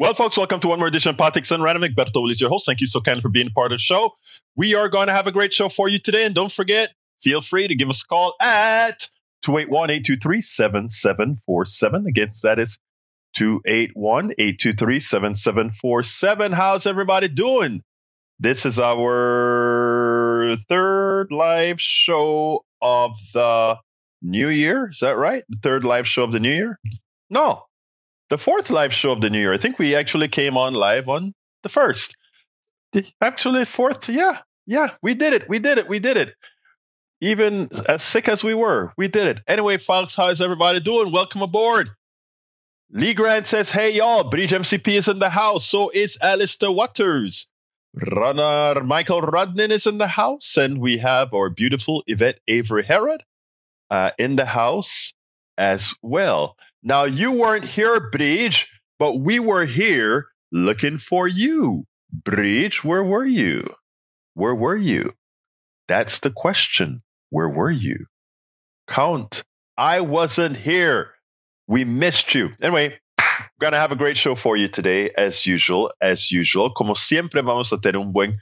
Well, folks, welcome to one more edition of Politics Done Right. Berto is your host. Thank you so kindly for being part of the show. We are going to have a great show for you today. And don't forget, feel free to give us a call at 281-823-7747. Again, that is 281-823-7747. How's everybody doing? This is our third live show of the new year. Is that right? The third live show of the new year? No, the fourth live show of the new year. I think we actually came on live on the first. Actually, fourth. Yeah, yeah, we did it. We did it. We did it. Even as sick as we were, we did it. Anyway, folks, how's everybody doing? Welcome aboard. Lee Grant says, Hey, y'all, Bridge MCP is in the house. So is Alistair Waters. Runner Michael Rodnin is in the house. And we have our beautiful Yvette Avery Herod uh, in the house as well. Now, you weren't here, Bridge, but we were here looking for you. Bridge, where were you? Where were you? That's the question. Where were you? Count. I wasn't here. We missed you. Anyway, we're going to have a great show for you today, as usual. As usual, como siempre, vamos a tener un buen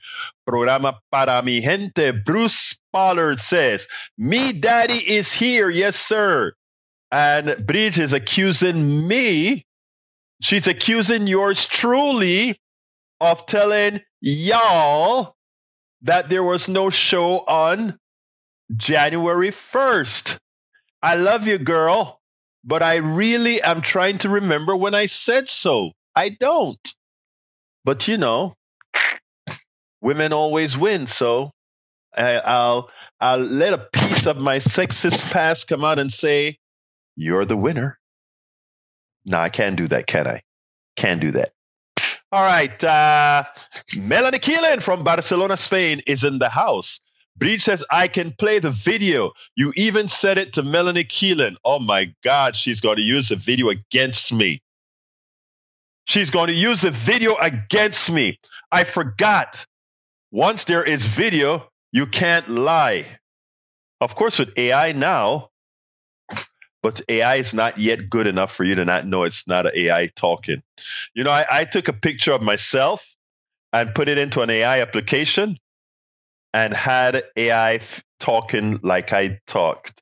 programa para mi gente. Bruce Pollard says, Me daddy is here. Yes, sir. And Bridge is accusing me. She's accusing yours truly of telling y'all that there was no show on January 1st. I love you, girl, but I really am trying to remember when I said so. I don't. But you know, women always win, so I, will I'll let a piece of my sexist past come out and say, you're the winner. No, I can't do that, can I? Can't do that. All right. Uh, Melanie Keelan from Barcelona, Spain is in the house. Breed says, I can play the video. You even said it to Melanie Keelan. Oh my God, she's going to use the video against me. She's going to use the video against me. I forgot. Once there is video, you can't lie. Of course, with AI now, but AI is not yet good enough for you to not know it's not an AI talking. You know, I, I took a picture of myself and put it into an AI application and had AI f- talking like I talked.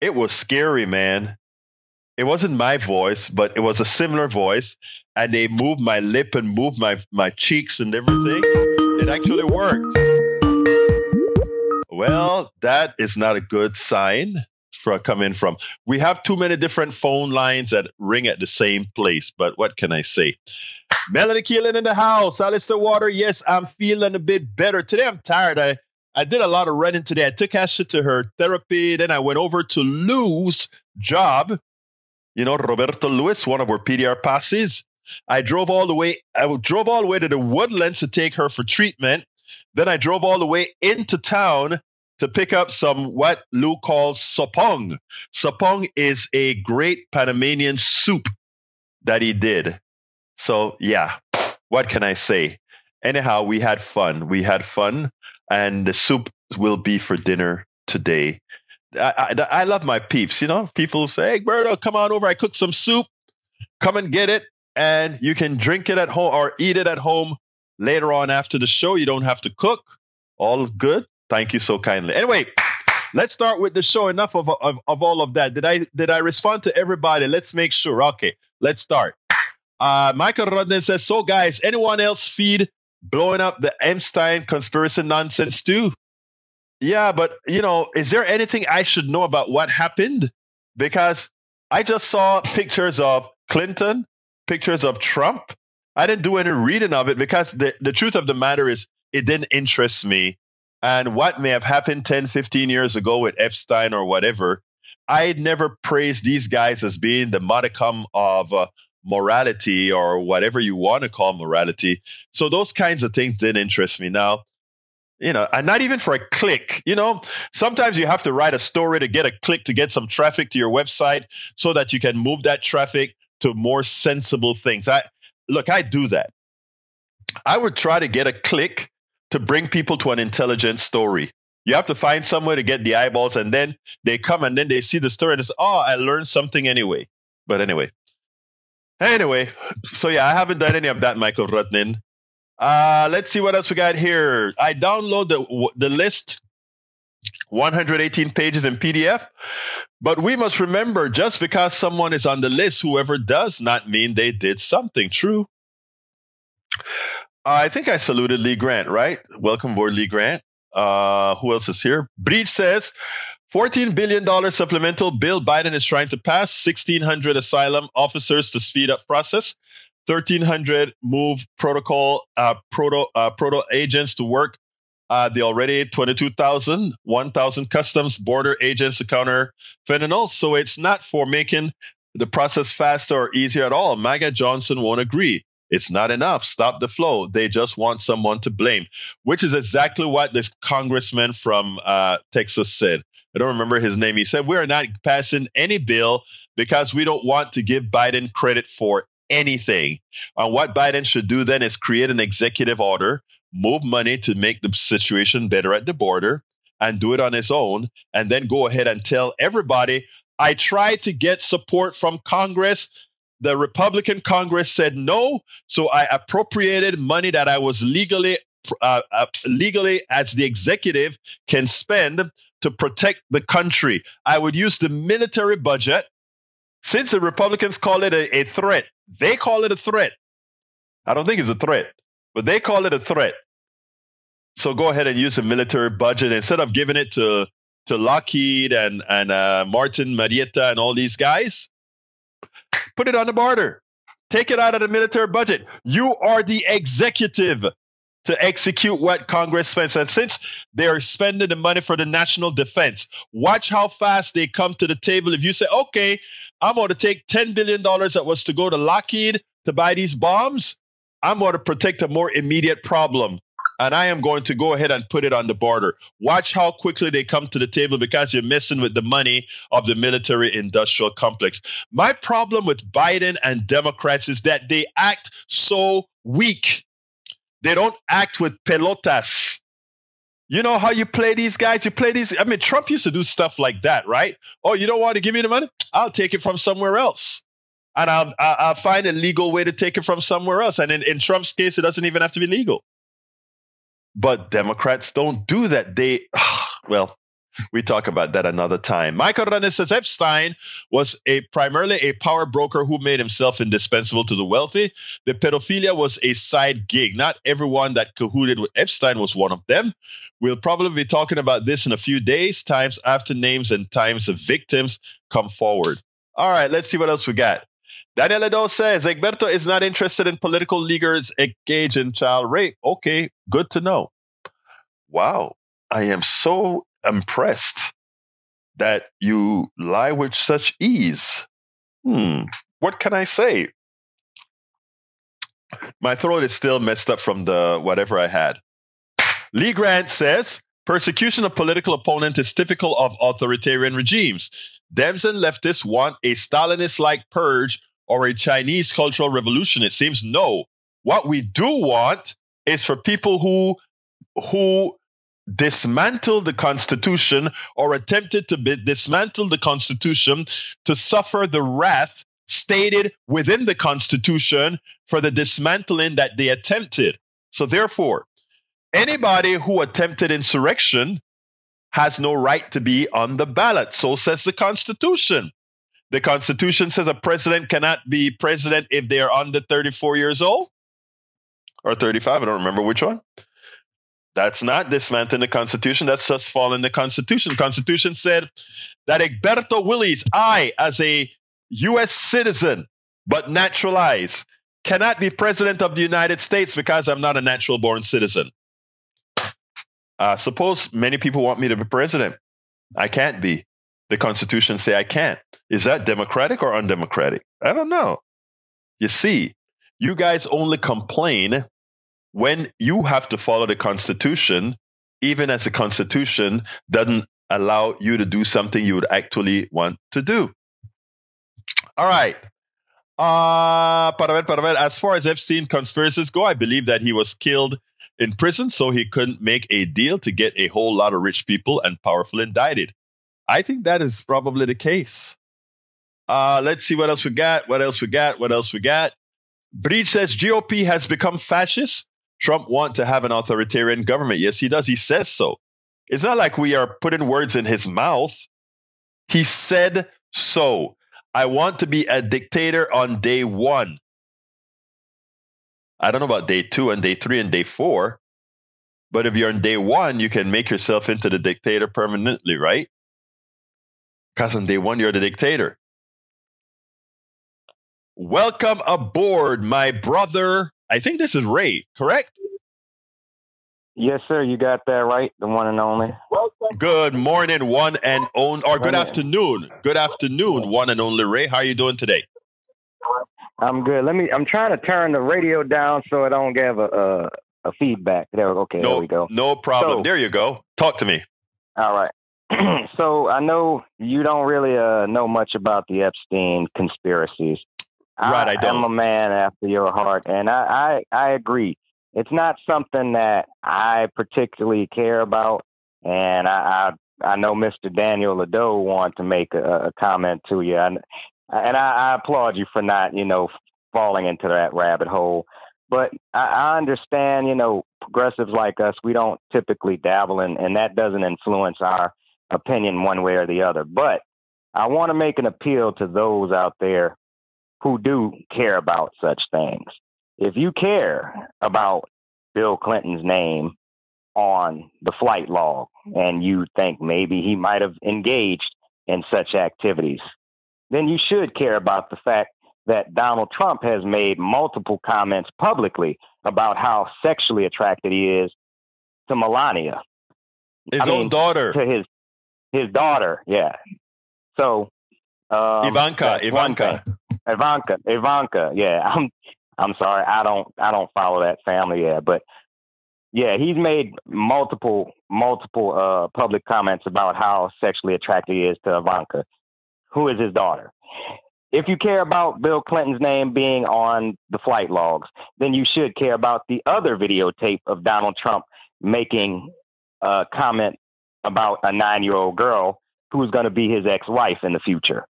It was scary, man. It wasn't my voice, but it was a similar voice. And they moved my lip and moved my, my cheeks and everything. It actually worked. Well, that is not a good sign for coming from. We have too many different phone lines that ring at the same place, but what can I say? Melanie Keelan in the house. Alistair Water. Yes, I'm feeling a bit better. Today I'm tired. I, I did a lot of running today. I took Ashley to her therapy. Then I went over to Lou's job. You know, Roberto Lewis, one of our PDR passes. I drove all the way. I drove all the way to the Woodlands to take her for treatment. Then I drove all the way into town to pick up some what Lou calls sopong. Sopong is a great Panamanian soup that he did. So yeah, what can I say? Anyhow, we had fun. We had fun, and the soup will be for dinner today. I, I, I love my peeps. You know, people say, "Hey, Berto, come on over. I cooked some soup. Come and get it, and you can drink it at home or eat it at home later on after the show. You don't have to cook. All good. Thank you so kindly. Anyway, let's start with the show. Enough of, of, of all of that. Did I did I respond to everybody? Let's make sure. Okay, let's start. Uh, Michael Rodden says, so guys, anyone else feed blowing up the Epstein conspiracy nonsense too? Yeah, but you know, is there anything I should know about what happened? Because I just saw pictures of Clinton, pictures of Trump. I didn't do any reading of it because the, the truth of the matter is it didn't interest me and what may have happened 10, 15 years ago with Epstein or whatever, I never praised these guys as being the modicum of uh, morality or whatever you want to call morality. So those kinds of things didn't interest me. Now, you know, and not even for a click. You know, sometimes you have to write a story to get a click to get some traffic to your website so that you can move that traffic to more sensible things. I look, I do that. I would try to get a click to bring people to an intelligent story. You have to find somewhere to get the eyeballs, and then they come and then they see the story and it's, "Oh, I learned something anyway." But anyway, Anyway, so yeah, I haven't done any of that, Michael Rutnin. Uh, let's see what else we got here. I download the the list, 118 pages in PDF. But we must remember, just because someone is on the list, whoever does not mean they did something. True. I think I saluted Lee Grant, right? Welcome aboard, Lee Grant. Uh, who else is here? Breach says, $14 billion supplemental bill Biden is trying to pass, 1,600 asylum officers to speed up process, 1,300 move protocol, uh, proto, uh, proto agents to work. Uh, the already 22,000, 1,000 customs border agents to counter fentanyl. So it's not for making the process faster or easier at all. MAGA Johnson won't agree. It's not enough. Stop the flow. They just want someone to blame, which is exactly what this congressman from uh, Texas said. I don't remember his name. He said, We're not passing any bill because we don't want to give Biden credit for anything. And what Biden should do then is create an executive order, move money to make the situation better at the border, and do it on his own, and then go ahead and tell everybody, I tried to get support from Congress. The Republican Congress said no, so I appropriated money that I was legally uh, uh, legally as the executive can spend to protect the country. I would use the military budget. Since the Republicans call it a, a threat, they call it a threat. I don't think it's a threat, but they call it a threat. So go ahead and use the military budget instead of giving it to to Lockheed and and uh, Martin Marietta and all these guys. Put it on the barter. Take it out of the military budget. You are the executive to execute what Congress spends. And since they're spending the money for the national defense, watch how fast they come to the table. If you say, okay, I'm going to take $10 billion that was to go to Lockheed to buy these bombs, I'm going to protect a more immediate problem. And I am going to go ahead and put it on the border. Watch how quickly they come to the table because you're messing with the money of the military industrial complex. My problem with Biden and Democrats is that they act so weak. They don't act with pelotas. You know how you play these guys? You play these. I mean, Trump used to do stuff like that, right? Oh, you don't want to give me the money? I'll take it from somewhere else. And I'll, I'll find a legal way to take it from somewhere else. And in, in Trump's case, it doesn't even have to be legal. But Democrats don't do that. They, well, we talk about that another time. Michael Rannes Epstein was a primarily a power broker who made himself indispensable to the wealthy. The pedophilia was a side gig. Not everyone that cahooted with Epstein was one of them. We'll probably be talking about this in a few days, times after names and times of victims come forward. All right, let's see what else we got. Daniel Edo says Egberto is not interested in political leaguers engaged in child rape. Okay, good to know. Wow, I am so impressed that you lie with such ease. Hmm, what can I say? My throat is still messed up from the whatever I had. Lee Grant says persecution of political opponent is typical of authoritarian regimes. Dems and leftists want a Stalinist like purge or a Chinese cultural revolution. It seems no. What we do want is for people who who dismantled the Constitution or attempted to be, dismantle the Constitution to suffer the wrath stated within the Constitution for the dismantling that they attempted. So, therefore, anybody who attempted insurrection has no right to be on the ballot. So says the Constitution. The Constitution says a president cannot be president if they are under 34 years old or 35. I don't remember which one. That's not dismantling the Constitution. That's just following the Constitution. Constitution said that Egberto Willies, I, as a U.S. citizen, but naturalized, cannot be president of the United States because I'm not a natural born citizen. Uh, suppose many people want me to be president. I can't be. The Constitution say I can't. Is that democratic or undemocratic? I don't know. You see, you guys only complain when you have to follow the Constitution, even as the Constitution doesn't allow you to do something you would actually want to do. All right. Uh, para ver, para ver. As far as Epstein conspiracies go, I believe that he was killed in prison so he couldn't make a deal to get a whole lot of rich people and powerful indicted. I think that is probably the case. Uh, let's see what else we got. What else we got? What else we got? Breach says GOP has become fascist. Trump want to have an authoritarian government. Yes, he does. He says so. It's not like we are putting words in his mouth. He said so. I want to be a dictator on day one. I don't know about day two and day three and day four, but if you're on day one, you can make yourself into the dictator permanently, right? Because on day one, you're the dictator. Welcome aboard, my brother. I think this is Ray, correct? Yes, sir. You got that right. The one and only. Good morning, one and only, or good afternoon. Good afternoon, one and only Ray. How are you doing today? I'm good. Let me. I'm trying to turn the radio down so I don't give a a, a feedback. There. Okay. No, there we go. No problem. So, there you go. Talk to me. All right. so I know you don't really uh, know much about the Epstein conspiracies. Right, I, I don't. I'm a man after your heart, and I, I, I agree. It's not something that I particularly care about, and I, I, I know Mr. Daniel Lado wanted to make a, a comment to you, and, and I, I applaud you for not, you know, falling into that rabbit hole. But I, I understand, you know, progressives like us, we don't typically dabble in, and that doesn't influence our opinion one way or the other. But I want to make an appeal to those out there who do care about such things. If you care about Bill Clinton's name on the flight log and you think maybe he might have engaged in such activities, then you should care about the fact that Donald Trump has made multiple comments publicly about how sexually attracted he is to Melania. His I own mean, daughter. To his his daughter, yeah. So um, Ivanka, Ivanka. Ivanka, Ivanka. Yeah, I'm. I'm sorry. I don't. I don't follow that family yet, but yeah, he's made multiple, multiple uh, public comments about how sexually attracted he is to Ivanka, who is his daughter. If you care about Bill Clinton's name being on the flight logs, then you should care about the other videotape of Donald Trump making a comment about a nine year old girl who's going to be his ex wife in the future.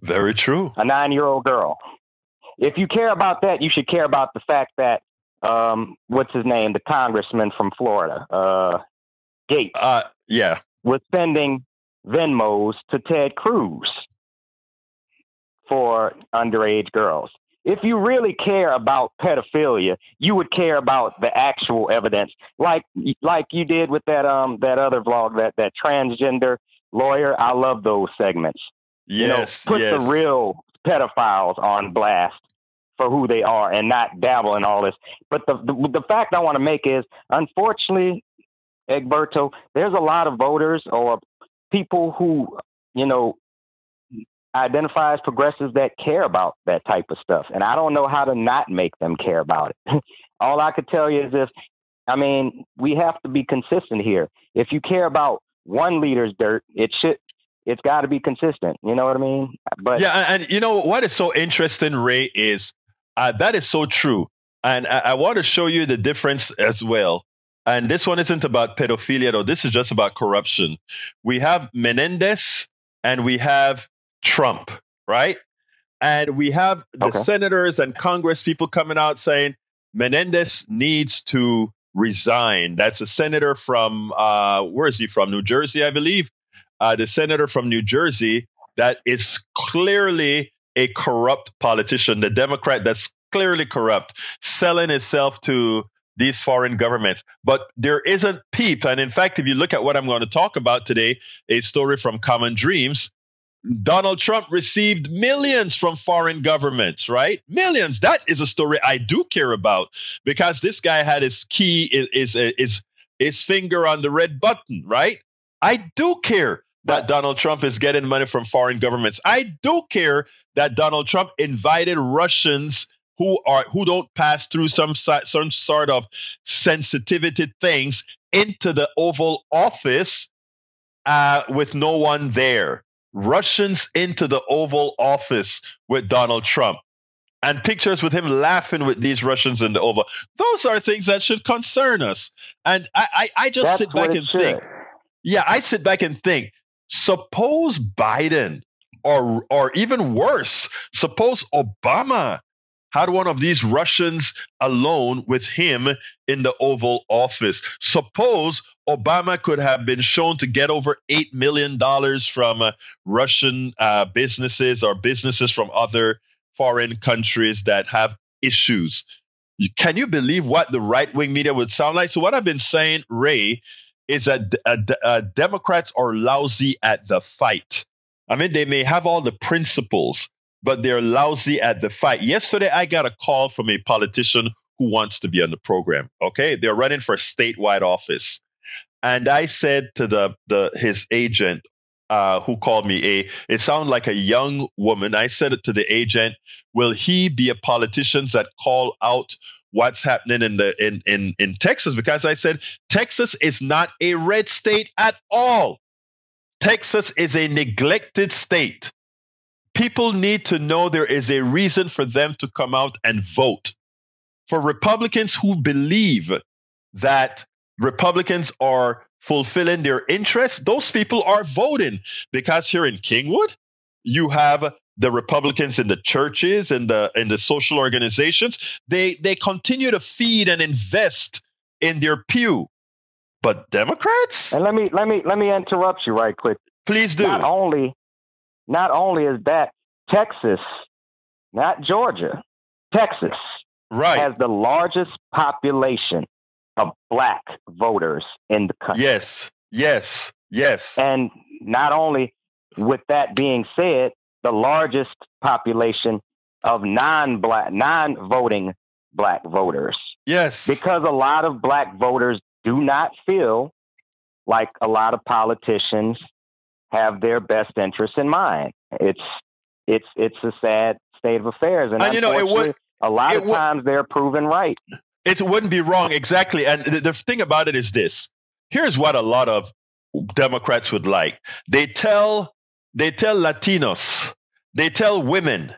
Very true. A nine year old girl. If you care about that, you should care about the fact that, um, what's his name, the congressman from Florida, uh, Gaetz. Uh, yeah. Was sending Venmos to Ted Cruz for underage girls. If you really care about pedophilia, you would care about the actual evidence, like like you did with that um that other vlog that that transgender lawyer. I love those segments. Yes, you know, put yes. the real pedophiles on blast for who they are and not dabble in all this. But the the, the fact I want to make is, unfortunately, Egberto, there's a lot of voters or people who you know identify as progressives that care about that type of stuff, and I don't know how to not make them care about it. all I could tell you is if, I mean, we have to be consistent here. If you care about one leader's dirt, it should it's got to be consistent. You know what I mean? But yeah, and you know what is so interesting, Ray, is uh, that is so true, and I, I want to show you the difference as well. And this one isn't about pedophilia, though. This is just about corruption. We have Menendez and we have Trump, right? And we have the okay. senators and Congress people coming out saying Menendez needs to resign. That's a senator from uh, where is he from? New Jersey, I believe uh, the senator from New Jersey that is clearly a corrupt politician, the Democrat that's clearly corrupt, selling itself to these foreign governments. But there isn't peep. And in fact, if you look at what I'm going to talk about today, a story from Common Dreams, Donald Trump received millions from foreign governments, right? Millions. That is a story I do care about because this guy had his key, is, is, is his finger on the red button, right? I do care that Donald Trump is getting money from foreign governments. I do care that Donald Trump invited Russians who are who don't pass through some some sort of sensitivity things into the Oval Office uh, with no one there. Russians into the Oval Office with Donald Trump. And pictures with him laughing with these Russians in the Oval. Those are things that should concern us. And I, I, I just That's sit back and should. think. Yeah, I sit back and think suppose Biden or or even worse, suppose Obama had one of these Russians alone with him in the Oval Office. Suppose Obama could have been shown to get over $8 million from uh, Russian uh, businesses or businesses from other foreign countries that have issues. Can you believe what the right wing media would sound like? So, what I've been saying, Ray, is that uh, uh, Democrats are lousy at the fight. I mean, they may have all the principles, but they're lousy at the fight. Yesterday, I got a call from a politician who wants to be on the program. Okay, they're running for a statewide office, and I said to the the his agent, uh, who called me a it sounded like a young woman. I said it to the agent, will he be a politician that call out what's happening in the in in in Texas? Because I said Texas is not a red state at all. Texas is a neglected state people need to know there is a reason for them to come out and vote. For Republicans who believe that Republicans are fulfilling their interests, those people are voting because here in Kingwood, you have the Republicans in the churches and the in the social organizations. They they continue to feed and invest in their pew. But Democrats? And let me let me let me interrupt you right quick. Please do. Not only not only is that Texas, not Georgia, Texas right. has the largest population of black voters in the country. Yes, yes, yes. And not only with that being said, the largest population of non-black, non-voting black voters. Yes. Because a lot of black voters do not feel like a lot of politicians have their best interests in mind. It's it's it's a sad state of affairs, and, and you know it would. A lot of times they're proven right. It wouldn't be wrong exactly, and the, the thing about it is this: here's what a lot of Democrats would like. They tell they tell Latinos, they tell women,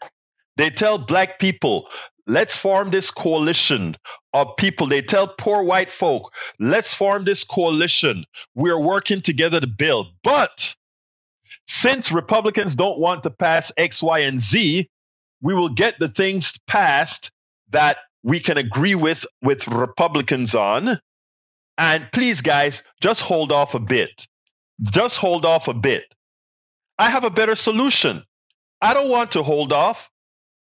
they tell black people, let's form this coalition of people. They tell poor white folk, let's form this coalition. We're working together to build. But since Republicans don't want to pass X, Y, and Z, we will get the things passed that we can agree with with Republicans on. And please, guys, just hold off a bit. Just hold off a bit. I have a better solution. I don't want to hold off.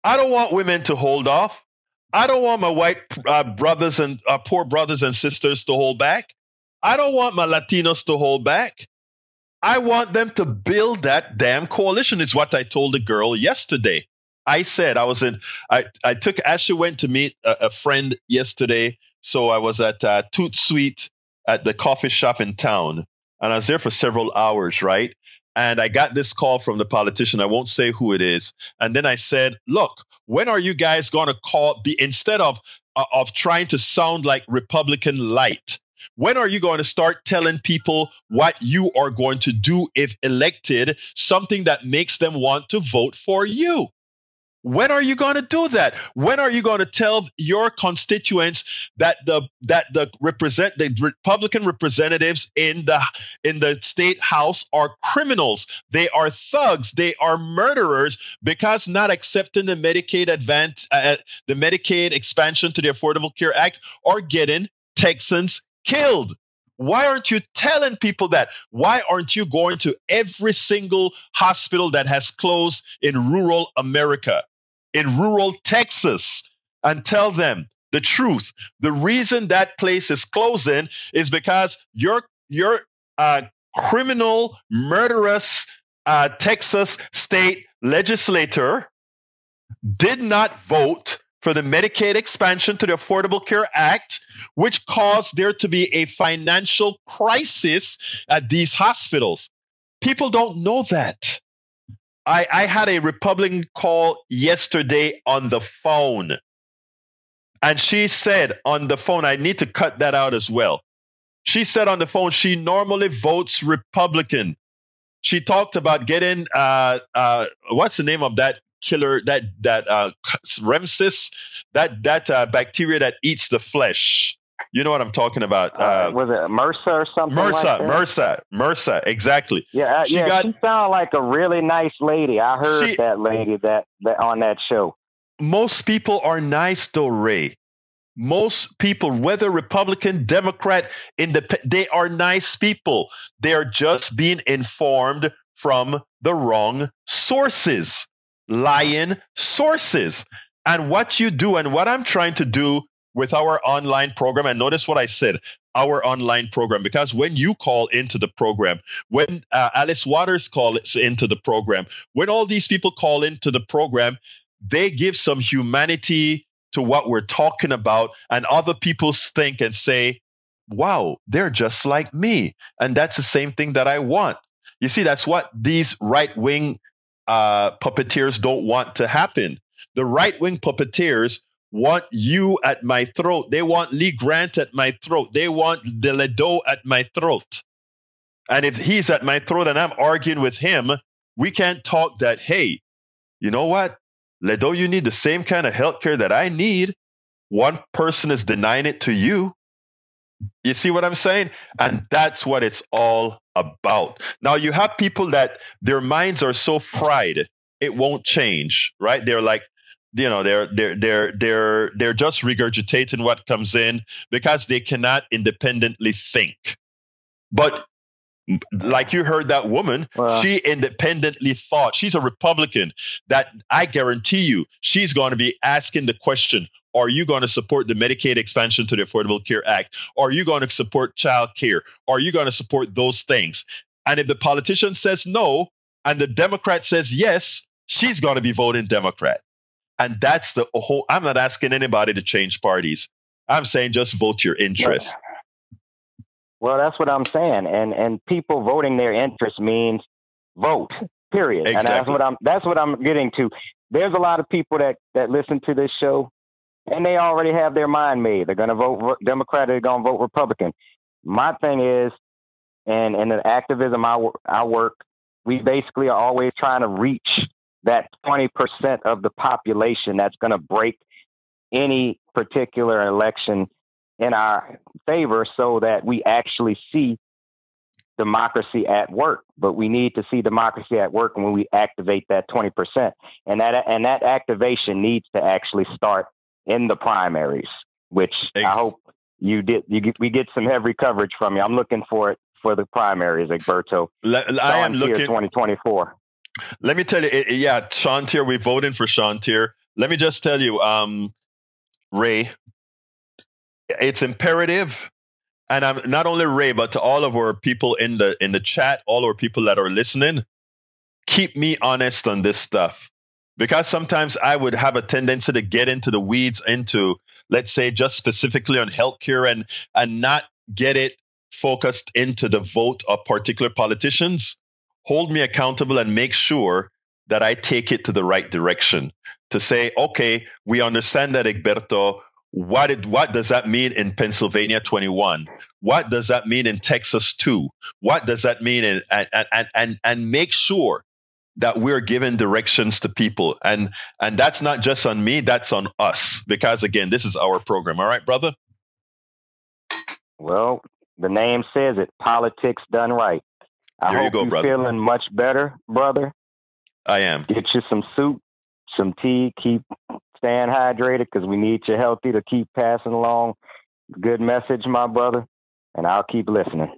I don't want women to hold off. I don't want my white uh, brothers and uh, poor brothers and sisters to hold back. I don't want my Latinos to hold back. I want them to build that damn coalition. It's what I told the girl yesterday. I said I was in. I I took Ashley went to meet a, a friend yesterday, so I was at uh, Toot Sweet at the coffee shop in town, and I was there for several hours, right? And I got this call from the politician. I won't say who it is. And then I said, "Look, when are you guys going to call? Be instead of uh, of trying to sound like Republican light, when are you going to start telling people what you are going to do if elected, something that makes them want to vote for you? When are you going to do that? When are you going to tell your constituents that the that the represent the Republican representatives in the in the state house are criminals? They are thugs. They are murderers because not accepting the Medicaid advance uh, the Medicaid expansion to the Affordable Care Act are getting Texans killed. Why aren't you telling people that? Why aren't you going to every single hospital that has closed in rural America, in rural Texas, and tell them the truth? The reason that place is closing is because your your uh, criminal, murderous uh, Texas state legislator did not vote for the Medicaid expansion to the Affordable Care Act, which caused there to be a financial crisis at these hospitals. People don't know that. I, I had a Republican call yesterday on the phone. And she said on the phone, I need to cut that out as well. She said on the phone, she normally votes Republican. She talked about getting, uh, uh, what's the name of that killer that that uh, remsis that that uh, bacteria that eats the flesh You know what I'm talking about? Uh, was it MRSA or something? MRSA, like MRSA, MRSA, exactly. Yeah, uh, she yeah, got, she sounded like a really nice lady. I heard she, that lady that, that on that show. Most people are nice, though, Ray. Most people, whether Republican, Democrat, independent, they are nice people. They are just being informed from the wrong sources, lying sources. And what you do, and what I'm trying to do with our online program, and notice what I said our online program, because when you call into the program, when uh, Alice Waters calls into the program, when all these people call into the program, they give some humanity to what we're talking about, and other people think and say, wow, they're just like me. And that's the same thing that I want. You see, that's what these right wing uh, puppeteers don't want to happen. The right wing puppeteers want you at my throat. They want Lee Grant at my throat. They want Deledo at my throat. And if he's at my throat and I'm arguing with him, we can't talk that, hey, you know what? Ledo, you need the same kind of health care that I need. One person is denying it to you. You see what I'm saying? And that's what it's all about. Now, you have people that their minds are so fried, it won't change, right? They're like, you know they're they're they're they're they're just regurgitating what comes in because they cannot independently think. But like you heard that woman she independently thought. She's a republican that i guarantee you she's going to be asking the question are you going to support the medicaid expansion to the affordable care act? Are you going to support child care are you going to support those things? And if the politician says no and the democrat says yes she's going to be voting democrat and that's the whole, I'm not asking anybody to change parties. I'm saying just vote your interest. Well, that's what I'm saying. And, and people voting their interest means vote, period. Exactly. And that's what I'm, that's what I'm getting to. There's a lot of people that, that listen to this show and they already have their mind made. They're going to vote Democrat, they're going to vote Republican. My thing is, and in the activism I, I work, we basically are always trying to reach that 20% of the population that's going to break any particular election in our favor so that we actually see democracy at work. But we need to see democracy at work when we activate that 20% and that and that activation needs to actually start in the primaries which i hope you did you get, we get some heavy coverage from you. I'm looking for it for the primaries Egberto. i am looking 2024 let me tell you, it, yeah, Sean Tier, we're voting for Sean Tier. Let me just tell you, um, Ray, it's imperative, and I'm not only Ray, but to all of our people in the in the chat, all our people that are listening, keep me honest on this stuff. Because sometimes I would have a tendency to get into the weeds into, let's say, just specifically on healthcare and and not get it focused into the vote of particular politicians hold me accountable and make sure that I take it to the right direction to say, okay, we understand that, Egberto. What, did, what does that mean in Pennsylvania 21? What does that mean in Texas 2? What does that mean? In, and, and, and, and make sure that we're giving directions to people. And, and that's not just on me, that's on us. Because again, this is our program. All right, brother? Well, the name says it politics done right. I there hope you are feeling much better, brother. I am. Get you some soup, some tea. Keep staying hydrated because we need you healthy to keep passing along good message, my brother. And I'll keep listening.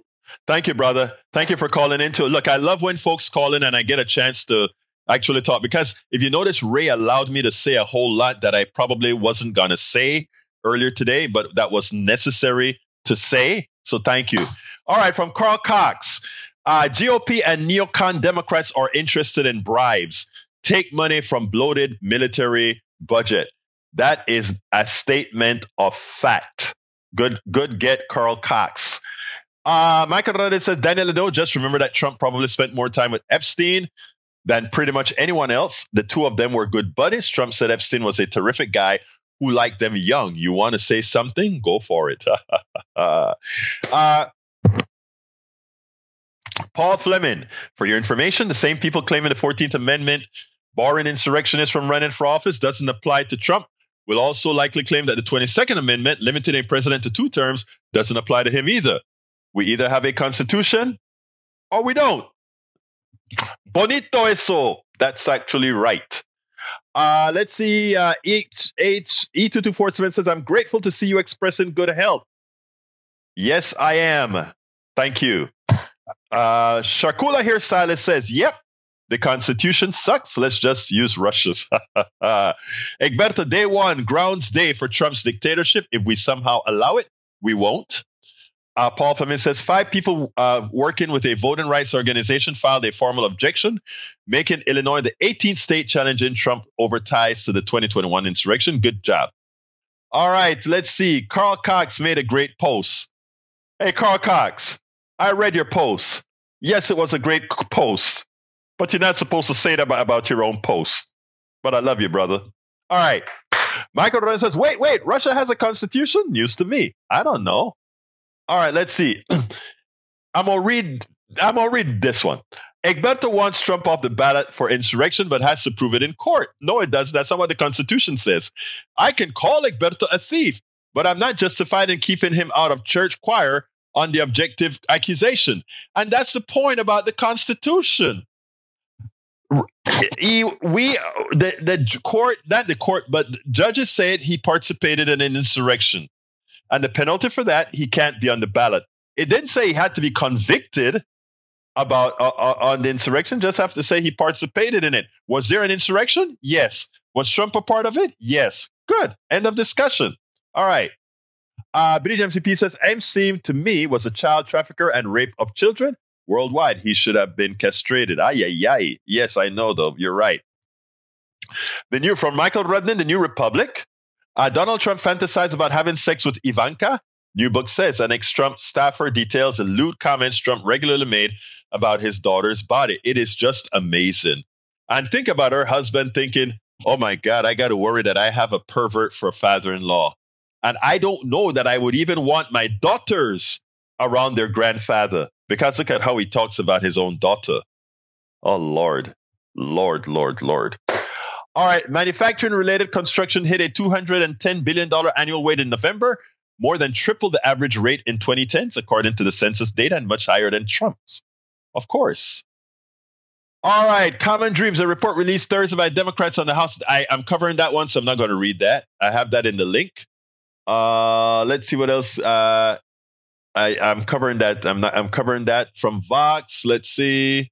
Thank you, brother. Thank you for calling into it. Look, I love when folks call in and I get a chance to actually talk because if you notice, Ray allowed me to say a whole lot that I probably wasn't going to say earlier today, but that was necessary to say. So thank you. All right, from Carl Cox. Uh, GOP and neocon Democrats are interested in bribes. Take money from bloated military budget. That is a statement of fact. Good, good get, Carl Cox. Uh, Michael Rodriguez says Daniel Ledo, just remember that Trump probably spent more time with Epstein than pretty much anyone else. The two of them were good buddies. Trump said Epstein was a terrific guy who liked them young. You want to say something? Go for it. uh, Paul Fleming, for your information, the same people claiming the 14th Amendment barring insurrectionists from running for office doesn't apply to Trump will also likely claim that the 22nd Amendment, limiting a president to two terms, doesn't apply to him either. We either have a constitution or we don't. Bonito eso. That's actually right. Uh, let's see. Uh, H, H, E224 says, I'm grateful to see you expressing good health. Yes, I am. Thank you. Uh, Shakula Hairstylist says, Yep, the Constitution sucks. Let's just use Russia's. Egberto, day one, grounds day for Trump's dictatorship. If we somehow allow it, we won't. Uh, Paul Fleming says five people uh, working with a voting rights organization filed a formal objection, making Illinois the 18th state challenging Trump over ties to the 2021 insurrection. Good job. All right, let's see. Carl Cox made a great post. Hey, Carl Cox, I read your post. Yes, it was a great post, but you're not supposed to say that about, your own post. But I love you, brother. All right. Michael Ryan says, wait, wait, Russia has a constitution? News to me. I don't know. All right, let's see. I'm gonna read. I'm gonna read this one. Egberto wants Trump off the ballot for insurrection, but has to prove it in court. No, it doesn't. That's not what the Constitution says. I can call Egberto a thief, but I'm not justified in keeping him out of church choir on the objective accusation. And that's the point about the Constitution. He, we, the, the court, not the court, but judges said he participated in an insurrection. And the penalty for that, he can't be on the ballot. It didn't say he had to be convicted about uh, uh, on the insurrection. Just have to say he participated in it. Was there an insurrection? Yes. Was Trump a part of it? Yes. Good. End of discussion. All right. Uh, British MCP says Epstein to me was a child trafficker and rape of children worldwide. He should have been castrated. Ay, ay, ay. Yes, I know though. You're right. The new from Michael Rudnin, The New Republic. Uh, Donald Trump fantasized about having sex with Ivanka. New book says an ex-Trump staffer details the lewd comments Trump regularly made about his daughter's body. It is just amazing. And think about her husband thinking, oh my God, I got to worry that I have a pervert for a father-in-law. And I don't know that I would even want my daughters around their grandfather because look at how he talks about his own daughter. Oh, Lord, Lord, Lord, Lord. All right, manufacturing related construction hit a $210 billion annual rate in November, more than triple the average rate in 2010s, according to the census data, and much higher than Trump's. Of course. All right, Common Dreams, a report released Thursday by Democrats on the House. I, am covering that one, so I'm not going to read that. I have that in the link. Uh, let's see what else. Uh, I, I'm covering that. I'm not. I'm covering that from Vox. Let's see.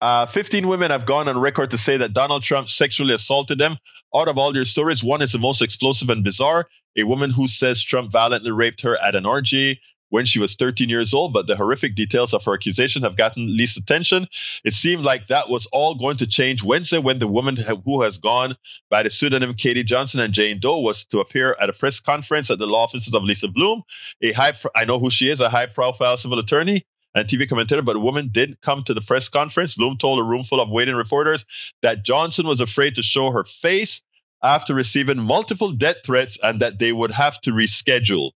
Uh, 15 women have gone on record to say that Donald Trump sexually assaulted them. Out of all their stories, one is the most explosive and bizarre. A woman who says Trump violently raped her at an orgy when she was 13 years old, but the horrific details of her accusation have gotten least attention. It seemed like that was all going to change Wednesday when the woman who has gone by the pseudonym Katie Johnson and Jane Doe was to appear at a press conference at the law offices of Lisa Bloom, a high, I know who she is, a high profile civil attorney and TV commentator, but a woman didn't come to the press conference. Bloom told a room full of waiting reporters that Johnson was afraid to show her face after receiving multiple death threats and that they would have to reschedule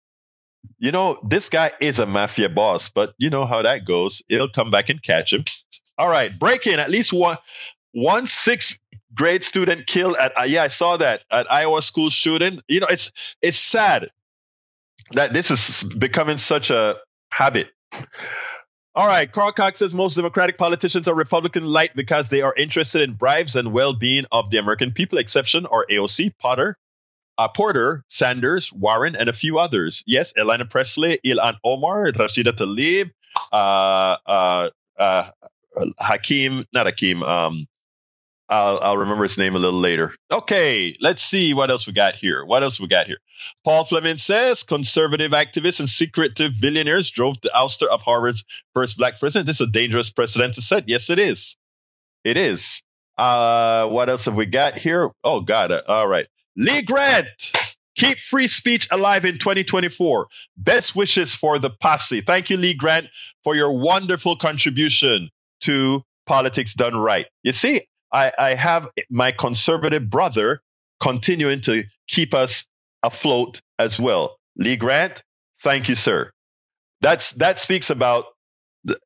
you know, this guy is a mafia boss, but you know how that goes. It'll come back and catch him. All right, break in. At least one one sixth grade student killed at uh, yeah, I saw that at Iowa school shooting. You know, it's it's sad that this is becoming such a habit. All right, Carl Cox says most Democratic politicians are Republican light because they are interested in bribes and well-being of the American people. Exception are AOC, Potter, uh, Porter, Sanders, Warren, and a few others. Yes, Ayanna Pressley, Ilhan Omar, Rashida Tlaib, uh, uh, uh, Hakeem, not Hakeem. Um, I'll, I'll remember his name a little later. Okay, let's see what else we got here. What else we got here? Paul Fleming says conservative activists and secretive billionaires drove the ouster of Harvard's first black president. This is a dangerous precedent to set. Yes, it is. It is. Uh, what else have we got here? Oh God! Uh, all right. Lee Grant, keep free speech alive in 2024. Best wishes for the posse. Thank you, Lee Grant, for your wonderful contribution to politics done right. You see, I, I have my conservative brother continuing to keep us afloat as well. Lee Grant, thank you, sir. That's that speaks about. The,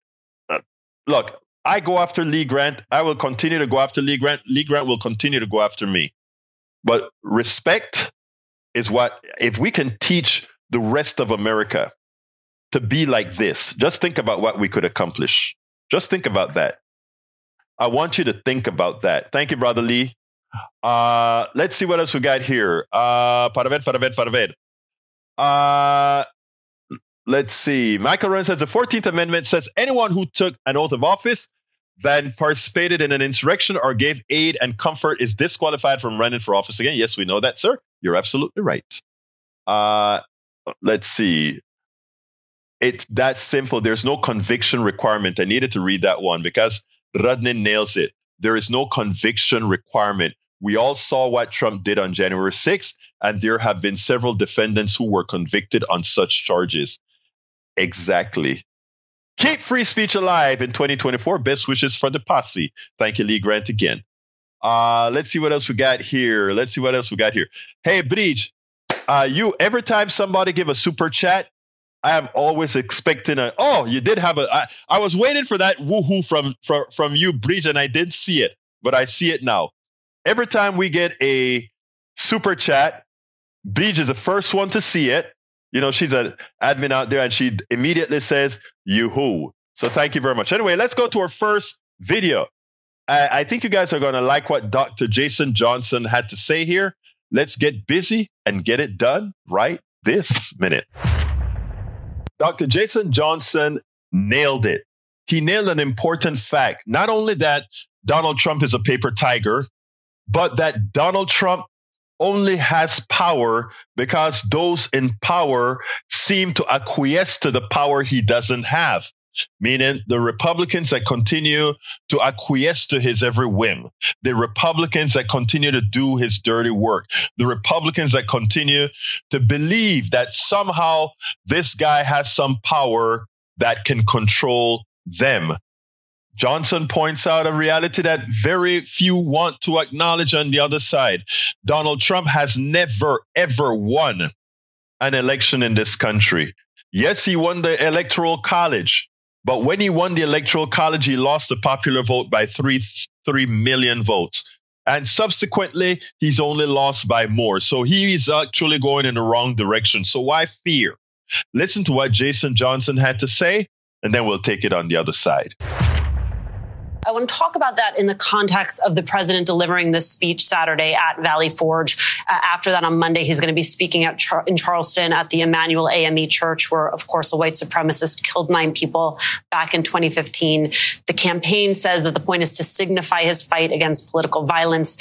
uh, look, I go after Lee Grant. I will continue to go after Lee Grant. Lee Grant will continue to go after me. But respect is what, if we can teach the rest of America to be like this, just think about what we could accomplish. Just think about that. I want you to think about that. Thank you, Brother Lee. Uh, let's see what else we got here. Uh, Paravet, Paravet. Uh, let's see. Michael Ryan says the 14th Amendment says anyone who took an oath of office, then participated in an insurrection or gave aid and comfort is disqualified from running for office again. Yes, we know that, sir. You're absolutely right. Uh, let's see. It's that simple. There's no conviction requirement. I needed to read that one because Rodney nails it. There is no conviction requirement. We all saw what Trump did on January 6th, and there have been several defendants who were convicted on such charges. Exactly. Keep free speech alive in 2024. Best wishes for the posse. Thank you, Lee Grant, again. Uh, let's see what else we got here. Let's see what else we got here. Hey, Bridge, uh, you every time somebody give a super chat, I am always expecting a. Oh, you did have a. I, I was waiting for that woohoo from from from you, Bridge, and I didn't see it, but I see it now. Every time we get a super chat, Bridge is the first one to see it. You know, she's an admin out there, and she immediately says you who. So thank you very much. Anyway, let's go to our first video. I, I think you guys are going to like what Dr. Jason Johnson had to say here. Let's get busy and get it done right this minute. Dr. Jason Johnson nailed it. He nailed an important fact. Not only that Donald Trump is a paper tiger, but that Donald Trump only has power because those in power seem to acquiesce to the power he doesn't have. Meaning the Republicans that continue to acquiesce to his every whim, the Republicans that continue to do his dirty work, the Republicans that continue to believe that somehow this guy has some power that can control them. Johnson points out a reality that very few want to acknowledge on the other side. Donald Trump has never, ever won an election in this country. Yes, he won the electoral college, but when he won the electoral college, he lost the popular vote by three, three million votes. And subsequently, he's only lost by more. So he is actually going in the wrong direction. So why fear? Listen to what Jason Johnson had to say, and then we'll take it on the other side. I want to talk about that in the context of the president delivering this speech Saturday at Valley Forge. Uh, after that, on Monday, he's going to be speaking Char- in Charleston at the Emanuel AME Church, where, of course, a white supremacist killed nine people back in 2015. The campaign says that the point is to signify his fight against political violence.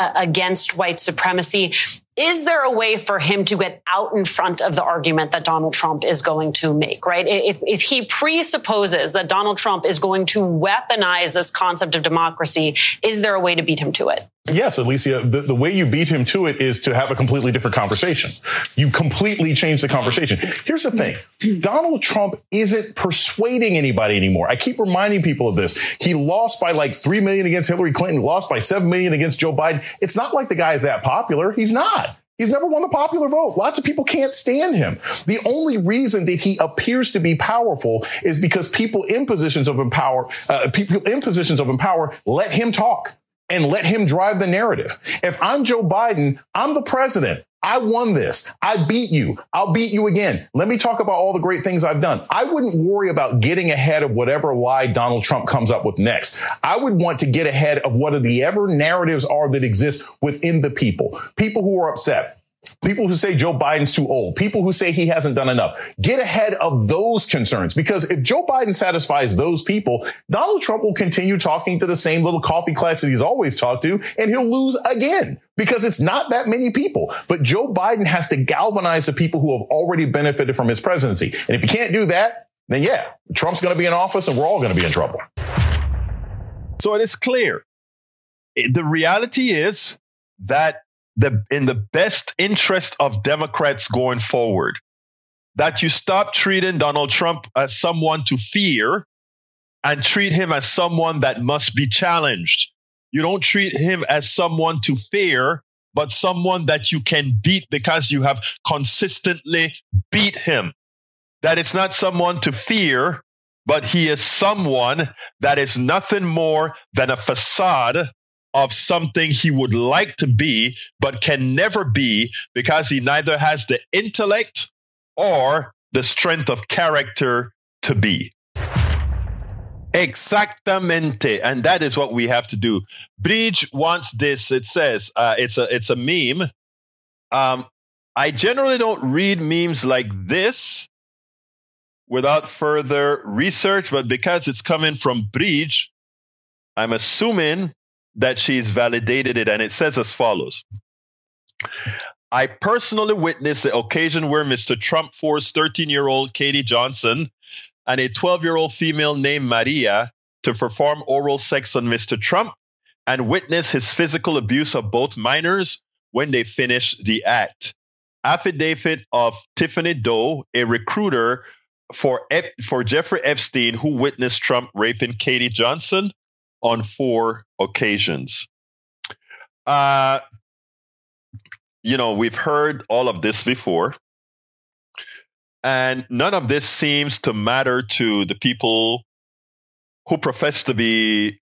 Uh, against white supremacy. Is there a way for him to get out in front of the argument that Donald Trump is going to make, right? If, if he presupposes that Donald Trump is going to weaponize this concept of democracy, is there a way to beat him to it? Yes, Alicia, the, the way you beat him to it is to have a completely different conversation. You completely change the conversation. Here's the thing. Donald Trump isn't persuading anybody anymore. I keep reminding people of this. He lost by like 3 million against Hillary Clinton, lost by 7 million against Joe Biden. It's not like the guy is that popular. He's not. He's never won the popular vote. Lots of people can't stand him. The only reason that he appears to be powerful is because people in positions of empower, uh, people in positions of empower let him talk and let him drive the narrative. If I'm Joe Biden, I'm the president. I won this. I beat you. I'll beat you again. Let me talk about all the great things I've done. I wouldn't worry about getting ahead of whatever lie Donald Trump comes up with next. I would want to get ahead of what the ever narratives are that exist within the people. People who are upset. People who say Joe Biden's too old, people who say he hasn't done enough, get ahead of those concerns. Because if Joe Biden satisfies those people, Donald Trump will continue talking to the same little coffee class that he's always talked to, and he'll lose again because it's not that many people. But Joe Biden has to galvanize the people who have already benefited from his presidency. And if you can't do that, then yeah, Trump's going to be in office and we're all going to be in trouble. So it is clear. The reality is that the in the best interest of Democrats going forward. That you stop treating Donald Trump as someone to fear and treat him as someone that must be challenged. You don't treat him as someone to fear, but someone that you can beat because you have consistently beat him. That it's not someone to fear, but he is someone that is nothing more than a facade of something he would like to be, but can never be because he neither has the intellect or the strength of character to be. Exactamente, and that is what we have to do. Bridge wants this. It says uh, it's a it's a meme. Um, I generally don't read memes like this without further research, but because it's coming from Bridge, I'm assuming that she's validated it, and it says as follows. I personally witnessed the occasion where Mr. Trump forced 13 year old Katie Johnson and a 12 year old female named Maria to perform oral sex on Mr. Trump and witness his physical abuse of both minors when they finished the act. Affidavit of Tiffany Doe, a recruiter for, for Jeffrey Epstein, who witnessed Trump raping Katie Johnson on four occasions. Uh, you know, we've heard all of this before. And none of this seems to matter to the people who profess to be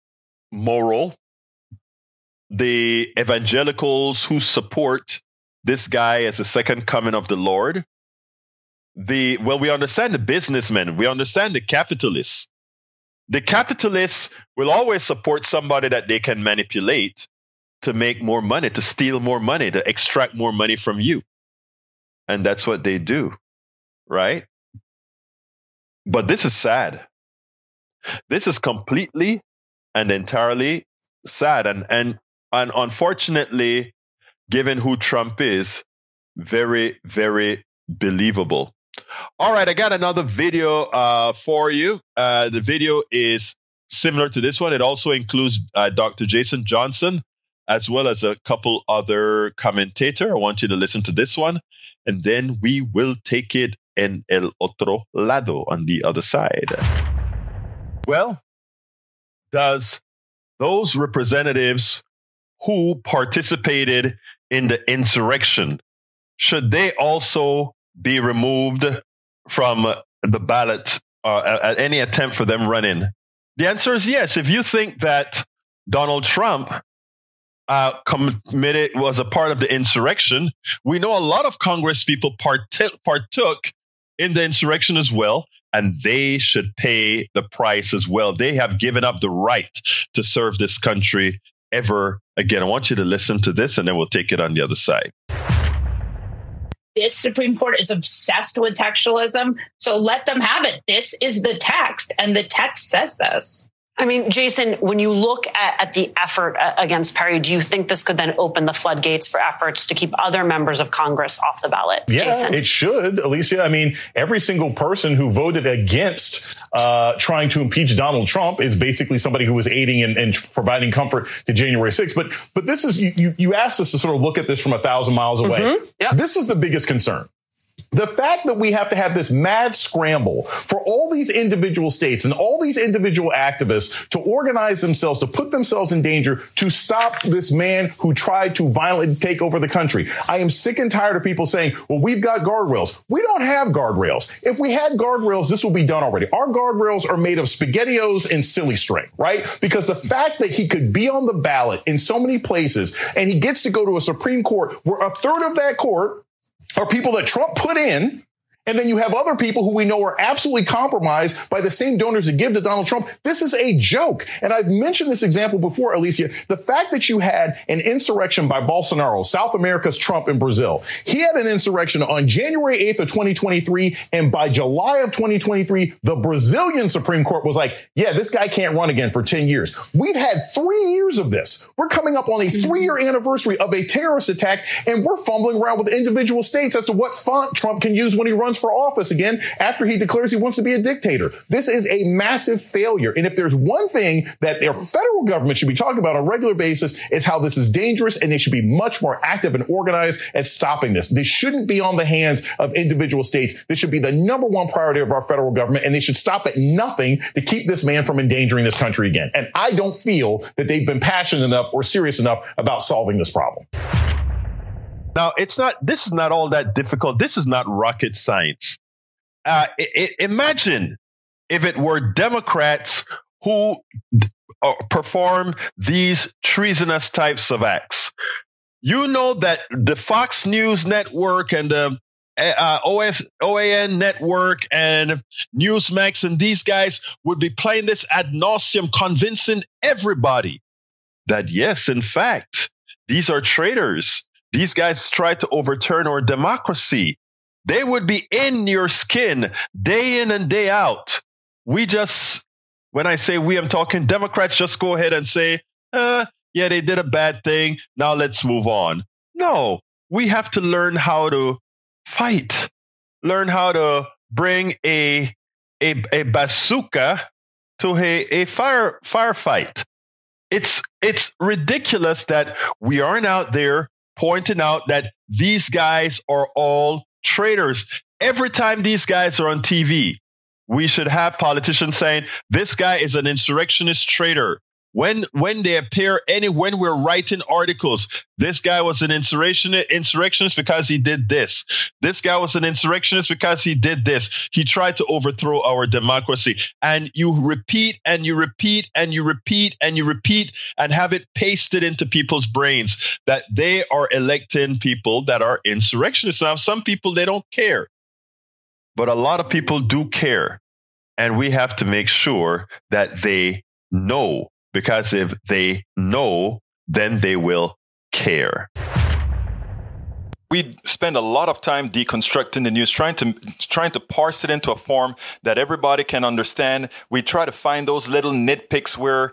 moral, the evangelicals who support this guy as the second coming of the Lord. The well, we understand the businessmen, we understand the capitalists. The capitalists will always support somebody that they can manipulate to make more money, to steal more money, to extract more money from you. And that's what they do right? But this is sad. This is completely and entirely sad. And, and, and unfortunately, given who Trump is, very, very believable. All right, I got another video uh, for you. Uh, the video is similar to this one. It also includes uh, Dr. Jason Johnson as well as a couple other commentator. I want you to listen to this one, and then we will take it en el otro lado, on the other side. Well, does those representatives who participated in the insurrection, should they also be removed from the ballot uh, at any attempt for them running? The answer is yes. If you think that Donald Trump uh, committed was a part of the insurrection, we know a lot of Congress people part partook in the insurrection as well, and they should pay the price as well. They have given up the right to serve this country ever again. I want you to listen to this, and then we'll take it on the other side. This Supreme Court is obsessed with textualism, so let them have it. This is the text, and the text says this. I mean, Jason, when you look at, at, the effort uh, against Perry, do you think this could then open the floodgates for efforts to keep other members of Congress off the ballot? Yeah, Jason? it should, Alicia. I mean, every single person who voted against uh, trying to impeach Donald Trump is basically somebody who was aiding and, and providing comfort to January 6th. But but this is you you asked us to sort of look at this from a thousand miles away. Mm-hmm. Yep. This is the biggest concern the fact that we have to have this mad scramble for all these individual states and all these individual activists to organize themselves, to put themselves in danger, to stop this man who tried to violently take over the country. I am sick and tired of people saying, well, we've got guardrails. We don't have guardrails. If we had guardrails, this would be done already. Our guardrails are made of spaghettios and silly string, right? Because the fact that he could be on the ballot in so many places and he gets to go to a Supreme Court where a third of that court are people that Trump put in and then you have other people who we know are absolutely compromised by the same donors that give to Donald Trump. This is a joke. And I've mentioned this example before, Alicia. The fact that you had an insurrection by Bolsonaro, South America's Trump in Brazil. He had an insurrection on January 8th of 2023. And by July of 2023, the Brazilian Supreme Court was like, yeah, this guy can't run again for 10 years. We've had three years of this. We're coming up on a mm-hmm. three year anniversary of a terrorist attack. And we're fumbling around with individual states as to what font Trump can use when he runs runs for office again after he declares he wants to be a dictator. This is a massive failure. And if there's one thing that their federal government should be talking about on a regular basis, it's how this is dangerous and they should be much more active and organized at stopping this. This shouldn't be on the hands of individual states. This should be the number one priority of our federal government and they should stop at nothing to keep this man from endangering this country again. And I don't feel that they've been passionate enough or serious enough about solving this problem. Now, it's not, this is not all that difficult. This is not rocket science. Uh, imagine if it were Democrats who uh, perform these treasonous types of acts. You know that the Fox News network and the uh, OF, OAN network and Newsmax and these guys would be playing this ad nauseum, convincing everybody that yes, in fact, these are traitors. These guys try to overturn our democracy. They would be in your skin day in and day out. We just, when I say we, I'm talking Democrats, just go ahead and say, uh, yeah, they did a bad thing. Now let's move on. No, we have to learn how to fight, learn how to bring a, a, a bazooka to a, a fire, firefight. It's, it's ridiculous that we aren't out there pointing out that these guys are all traitors. Every time these guys are on TV, we should have politicians saying, this guy is an insurrectionist traitor when when they appear any when we're writing articles this guy was an insurrectionist insurrectionist because he did this. This guy was an insurrectionist because he did this. He tried to overthrow our democracy. And you repeat and you repeat and you repeat and you repeat and have it pasted into people's brains that they are electing people that are insurrectionists. Now some people they don't care. But a lot of people do care. And we have to make sure that they know because if they mm-hmm. know, then they will care we spend a lot of time deconstructing the news, trying to trying to parse it into a form that everybody can understand. We try to find those little nitpicks where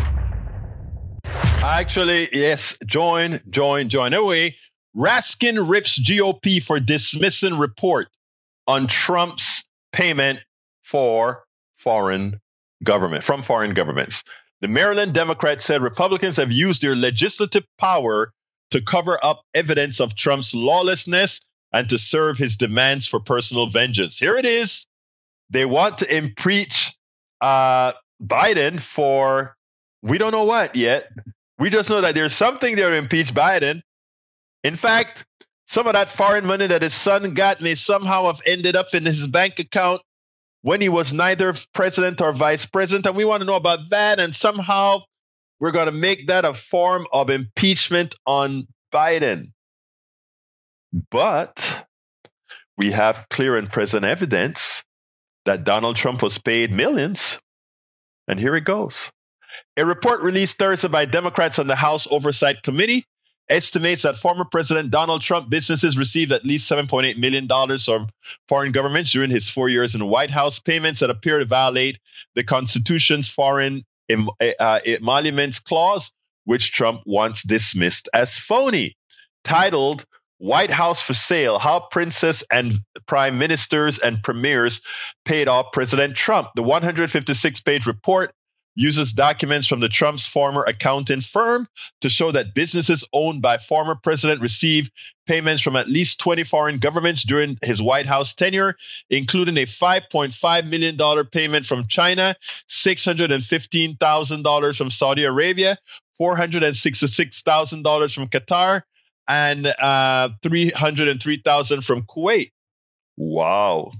Actually, yes, join, join, join. Anyway, Raskin rips GOP for dismissing report on Trump's payment for foreign government from foreign governments. The Maryland Democrats said Republicans have used their legislative power to cover up evidence of Trump's lawlessness and to serve his demands for personal vengeance. Here it is. They want to impeach uh, Biden for we don't know what yet. We just know that there's something there to impeach Biden. In fact, some of that foreign money that his son got may somehow have ended up in his bank account when he was neither president or vice president. And we want to know about that. And somehow we're going to make that a form of impeachment on Biden. But we have clear and present evidence that Donald Trump was paid millions. And here it goes. A report released Thursday by Democrats on the House Oversight Committee estimates that former President Donald Trump businesses received at least $7.8 million from foreign governments during his four years in the White House, payments that appear to violate the Constitution's foreign uh, emoluments clause, which Trump once dismissed as phony. Titled White House for Sale How Princes and Prime Ministers and Premiers Paid Off President Trump. The 156 page report uses documents from the Trump's former accounting firm to show that businesses owned by former president received payments from at least 20 foreign governments during his White House tenure, including a $5.5 million payment from China, $615,000 from Saudi Arabia, $466,000 from Qatar, and uh, 303,000 from Kuwait. Wow.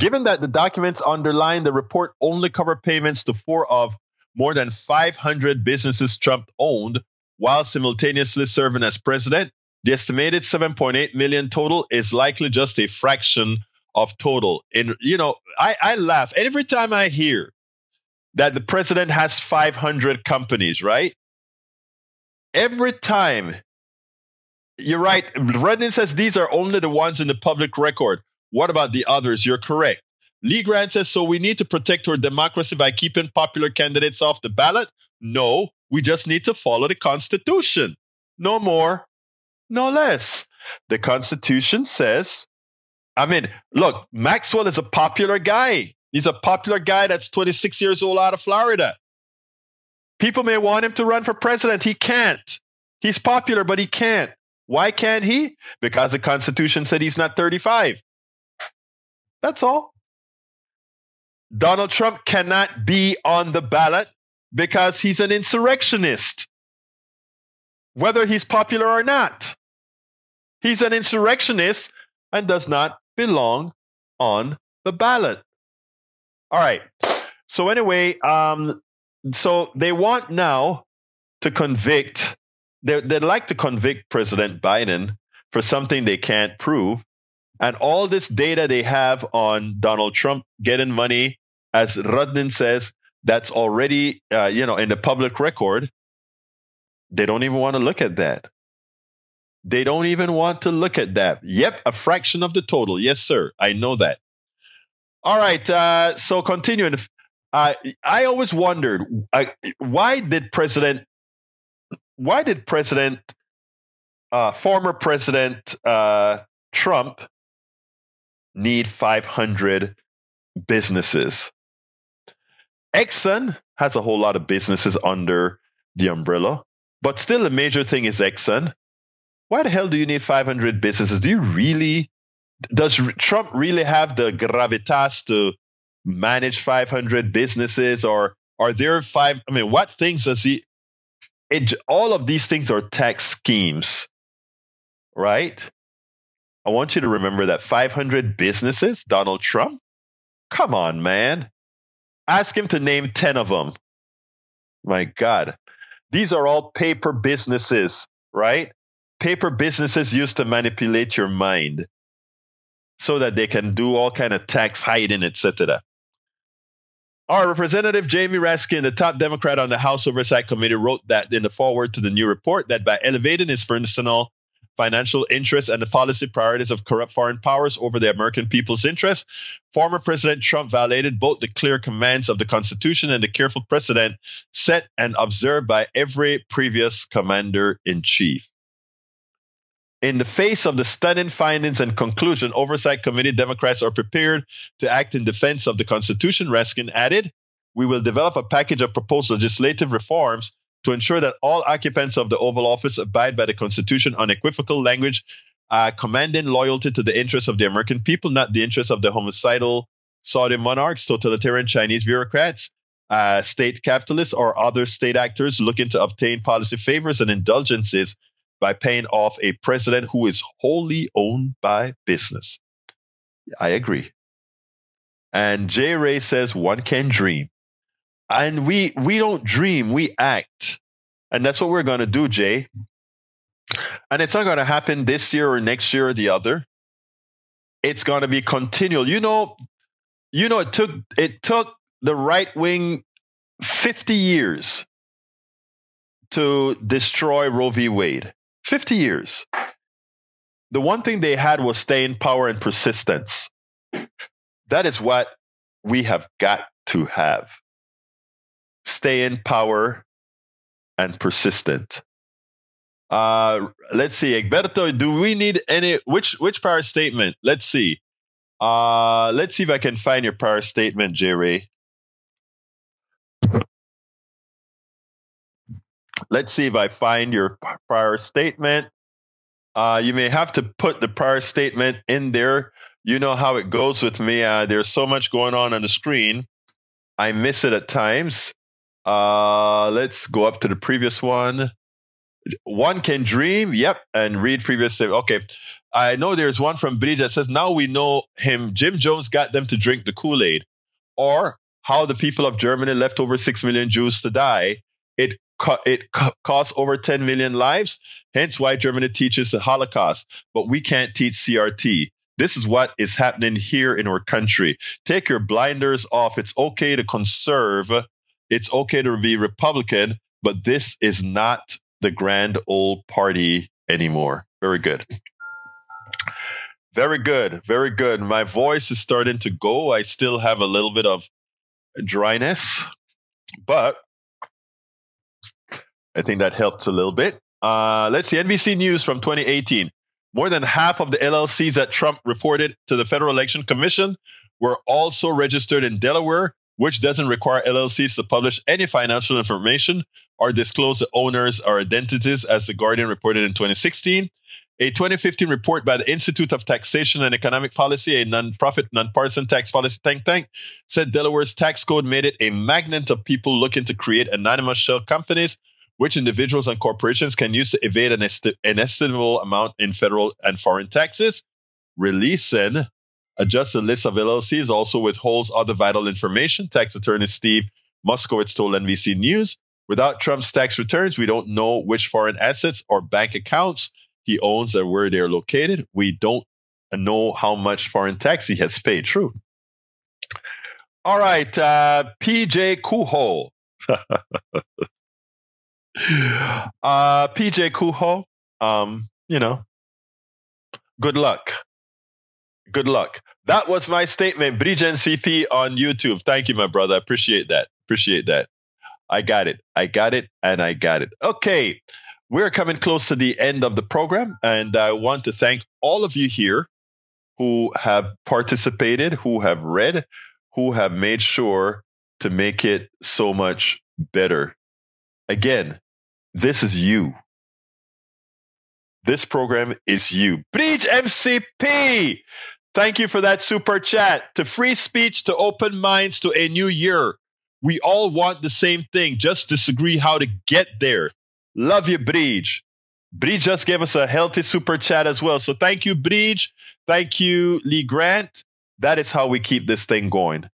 Given that the documents underlying the report only cover payments to four of more than 500 businesses Trump owned while simultaneously serving as president, the estimated 7.8 million total is likely just a fraction of total. And, you know, I, I laugh every time I hear that the president has 500 companies, right? every time you're right. Redden says these are only the ones in the public record. What about the others? You're correct. Lee Grant says, so we need to protect our democracy by keeping popular candidates off the ballot? No, we just need to follow the Constitution. No more, no less. The Constitution says, I mean, look, Maxwell is a popular guy. He's a popular guy that's 26 years old out of Florida. People may want him to run for president. He can't. He's popular, but he can't. Why can't he? Because the Constitution said he's not 35. That's all. Donald Trump cannot be on the ballot because he's an insurrectionist, whether he's popular or not. He's an insurrectionist and does not belong on the ballot. All right. So anyway, um, so they want now to convict. They, they'd like to convict President Biden for something they can't prove, and all this data they have on Donald Trump getting money, as Rudnin says, that's already uh, you know in the public record. They don't even want to look at that. They don't even want to look at that. Yep, a fraction of the total. Yes, sir. I know that. All right. Uh, so continuing, uh, I always wondered uh, why did President, why did President, uh, former President uh, Trump need 500 businesses? Exxon has a whole lot of businesses under the umbrella, but still the major thing is Exxon. Why the hell do you need 500 businesses? Do you really does Trump really have the gravitas to manage 500 businesses or are there five I mean what things does he it, all of these things are tax schemes right I want you to remember that 500 businesses Donald Trump? Come on man. Ask him to name 10 of them my god. These are all paper businesses right? Paper businesses used to manipulate your mind so that they can do all kind of tax hiding, etc. Our Representative Jamie Raskin, the top Democrat on the House Oversight Committee, wrote that in the foreword to the new report that by elevating his personal financial interests and the policy priorities of corrupt foreign powers over the American people's interests, former President Trump violated both the clear commands of the Constitution and the careful precedent set and observed by every previous commander in chief. In the face of the stunning findings and conclusion, Oversight Committee Democrats are prepared to act in defense of the Constitution, Raskin added. We will develop a package of proposed legislative reforms to ensure that all occupants of the Oval Office abide by the Constitution unequivocal language, uh, commanding loyalty to the interests of the American people, not the interests of the homicidal Saudi monarchs, totalitarian Chinese bureaucrats, uh, state capitalists, or other state actors looking to obtain policy favors and indulgences by paying off a president who is wholly owned by business. I agree. And Jay Ray says one can dream. And we we don't dream, we act. And that's what we're going to do, Jay. And it's not going to happen this year or next year or the other. It's going to be continual. You know, you know it took it took the right wing 50 years to destroy Roe v. Wade. 50 years. The one thing they had was staying power and persistence. That is what we have got to have. Stay in power and persistent. Uh, let's see, Egberto, do we need any which which power statement? Let's see. Uh, let's see if I can find your power statement, Jerry. Let's see if I find your prior statement. Uh, you may have to put the prior statement in there. You know how it goes with me. Uh, there's so much going on on the screen. I miss it at times. Uh, let's go up to the previous one. One can dream. Yep. And read previous. Okay. I know there's one from Bridge that says, now we know him. Jim Jones got them to drink the Kool Aid. Or how the people of Germany left over 6 million Jews to die. It it co- costs over 10 million lives. Hence why Germany teaches the Holocaust, but we can't teach CRT. This is what is happening here in our country. Take your blinders off. It's okay to conserve. It's okay to be Republican, but this is not the grand old party anymore. Very good. Very good. Very good. My voice is starting to go. I still have a little bit of dryness, but I think that helps a little bit. Uh, let's see, NBC News from 2018. More than half of the LLCs that Trump reported to the Federal Election Commission were also registered in Delaware, which doesn't require LLCs to publish any financial information or disclose the owners or identities, as The Guardian reported in 2016. A 2015 report by the Institute of Taxation and Economic Policy, a nonprofit, nonpartisan tax policy think tank, said Delaware's tax code made it a magnet of people looking to create anonymous shell companies, which individuals and corporations can use to evade an, est- an estimable amount in federal and foreign taxes. Releasing adjusted list of LLCs also withholds other vital information. Tax attorney Steve Moskowitz told NBC News, without Trump's tax returns, we don't know which foreign assets or bank accounts he owns and where they're located. We don't know how much foreign tax he has paid. True. All right, uh, PJ Kuho. uh, PJ Kuho, um, you know, good luck. Good luck. That was my statement. Bridge NCP on YouTube. Thank you, my brother. Appreciate that. Appreciate that. I got it. I got it. And I got it. Okay. We're coming close to the end of the program. And I want to thank all of you here who have participated, who have read, who have made sure to make it so much better. Again, this is you. This program is you. Bridge MCP. Thank you for that super chat. To free speech, to open minds, to a new year. We all want the same thing, just disagree how to get there. Love you, Bridge. Bridge just gave us a healthy super chat as well. So thank you, Bridge. Thank you, Lee Grant. That is how we keep this thing going.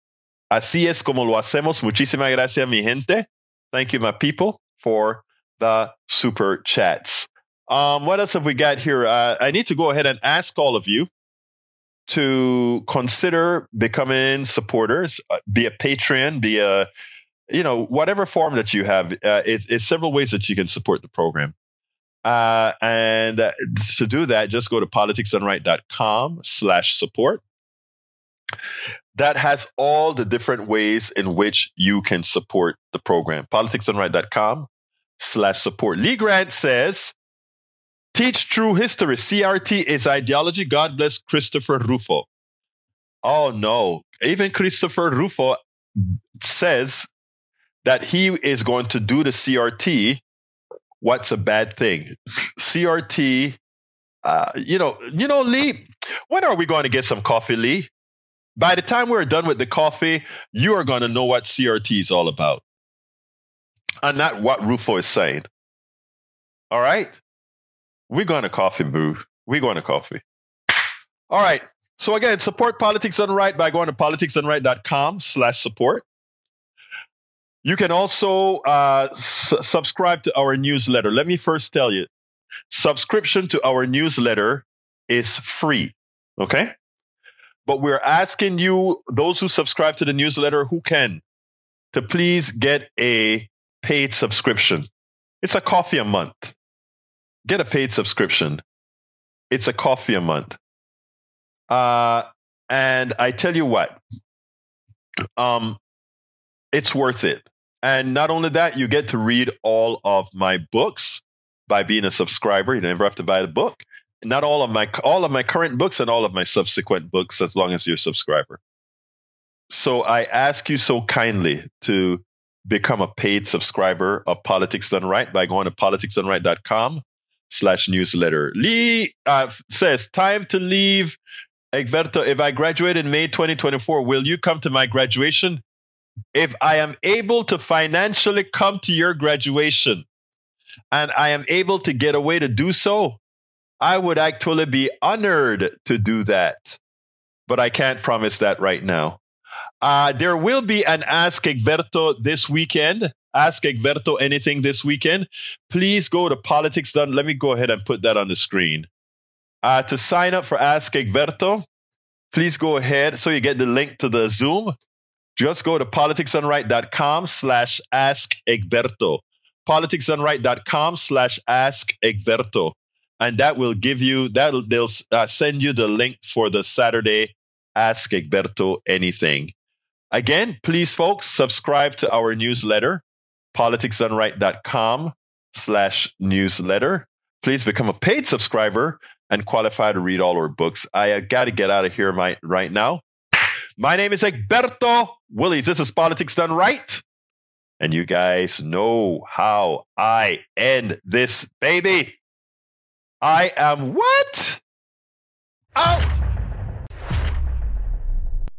Así es como lo hacemos. Muchísimas gracias, mi gente. Thank you, my people, for the super chats. Um, what else have we got here? Uh, I need to go ahead and ask all of you to consider becoming supporters, uh, be a Patreon, be a, you know, whatever form that you have. Uh, it, it's several ways that you can support the program. Uh, and uh, to do that, just go to politicsdoneright.com slash support. That has all the different ways in which you can support the program. politicsdoneright.com slash support. Lee Grant says, Teach true history. CRT is ideology. God bless Christopher Rufo. Oh no. Even Christopher Rufo says that he is going to do the CRT. What's a bad thing? CRT, uh, you know, you know, Lee, when are we going to get some coffee, Lee? By the time we're done with the coffee, you are going to know what CRT is all about. And not what Rufo is saying. All right? We're going to coffee, boo. We're going to coffee. All right. So again, support Politics Done Right by going to politicsdoneright.com slash support. You can also uh, s- subscribe to our newsletter. Let me first tell you, subscription to our newsletter is free. Okay. But we're asking you, those who subscribe to the newsletter who can, to please get a paid subscription. It's a coffee a month get a paid subscription. It's a coffee a month. Uh, and I tell you what, um, it's worth it. And not only that, you get to read all of my books by being a subscriber. You never have to buy the book. Not all of my all of my current books and all of my subsequent books, as long as you're a subscriber. So I ask you so kindly to become a paid subscriber of Politics Done Right by going to politicsdoneright.com slash newsletter. Lee uh, says, time to leave. Egberto, if I graduate in May 2024, will you come to my graduation? If I am able to financially come to your graduation and I am able to get away to do so, I would actually be honored to do that. But I can't promise that right now. Uh, there will be an Ask Egberto this weekend. Ask Egberto anything this weekend. Please go to Politics Done. Let me go ahead and put that on the screen. Uh, to sign up for Ask Egberto, please go ahead so you get the link to the Zoom. Just go to politicsdoneright.com slash ask Egberto. Politicsdoneright.com slash ask Egberto. And that will give you, that they'll uh, send you the link for the Saturday Ask Egberto Anything. Again, please, folks, subscribe to our newsletter, politicsdoneright.com slash newsletter. Please become a paid subscriber and qualify to read all our books. I uh, got to get out of here my, right now. My name is Egberto Willies. This is Politics Done Right. And you guys know how I end this baby. I am what? Out!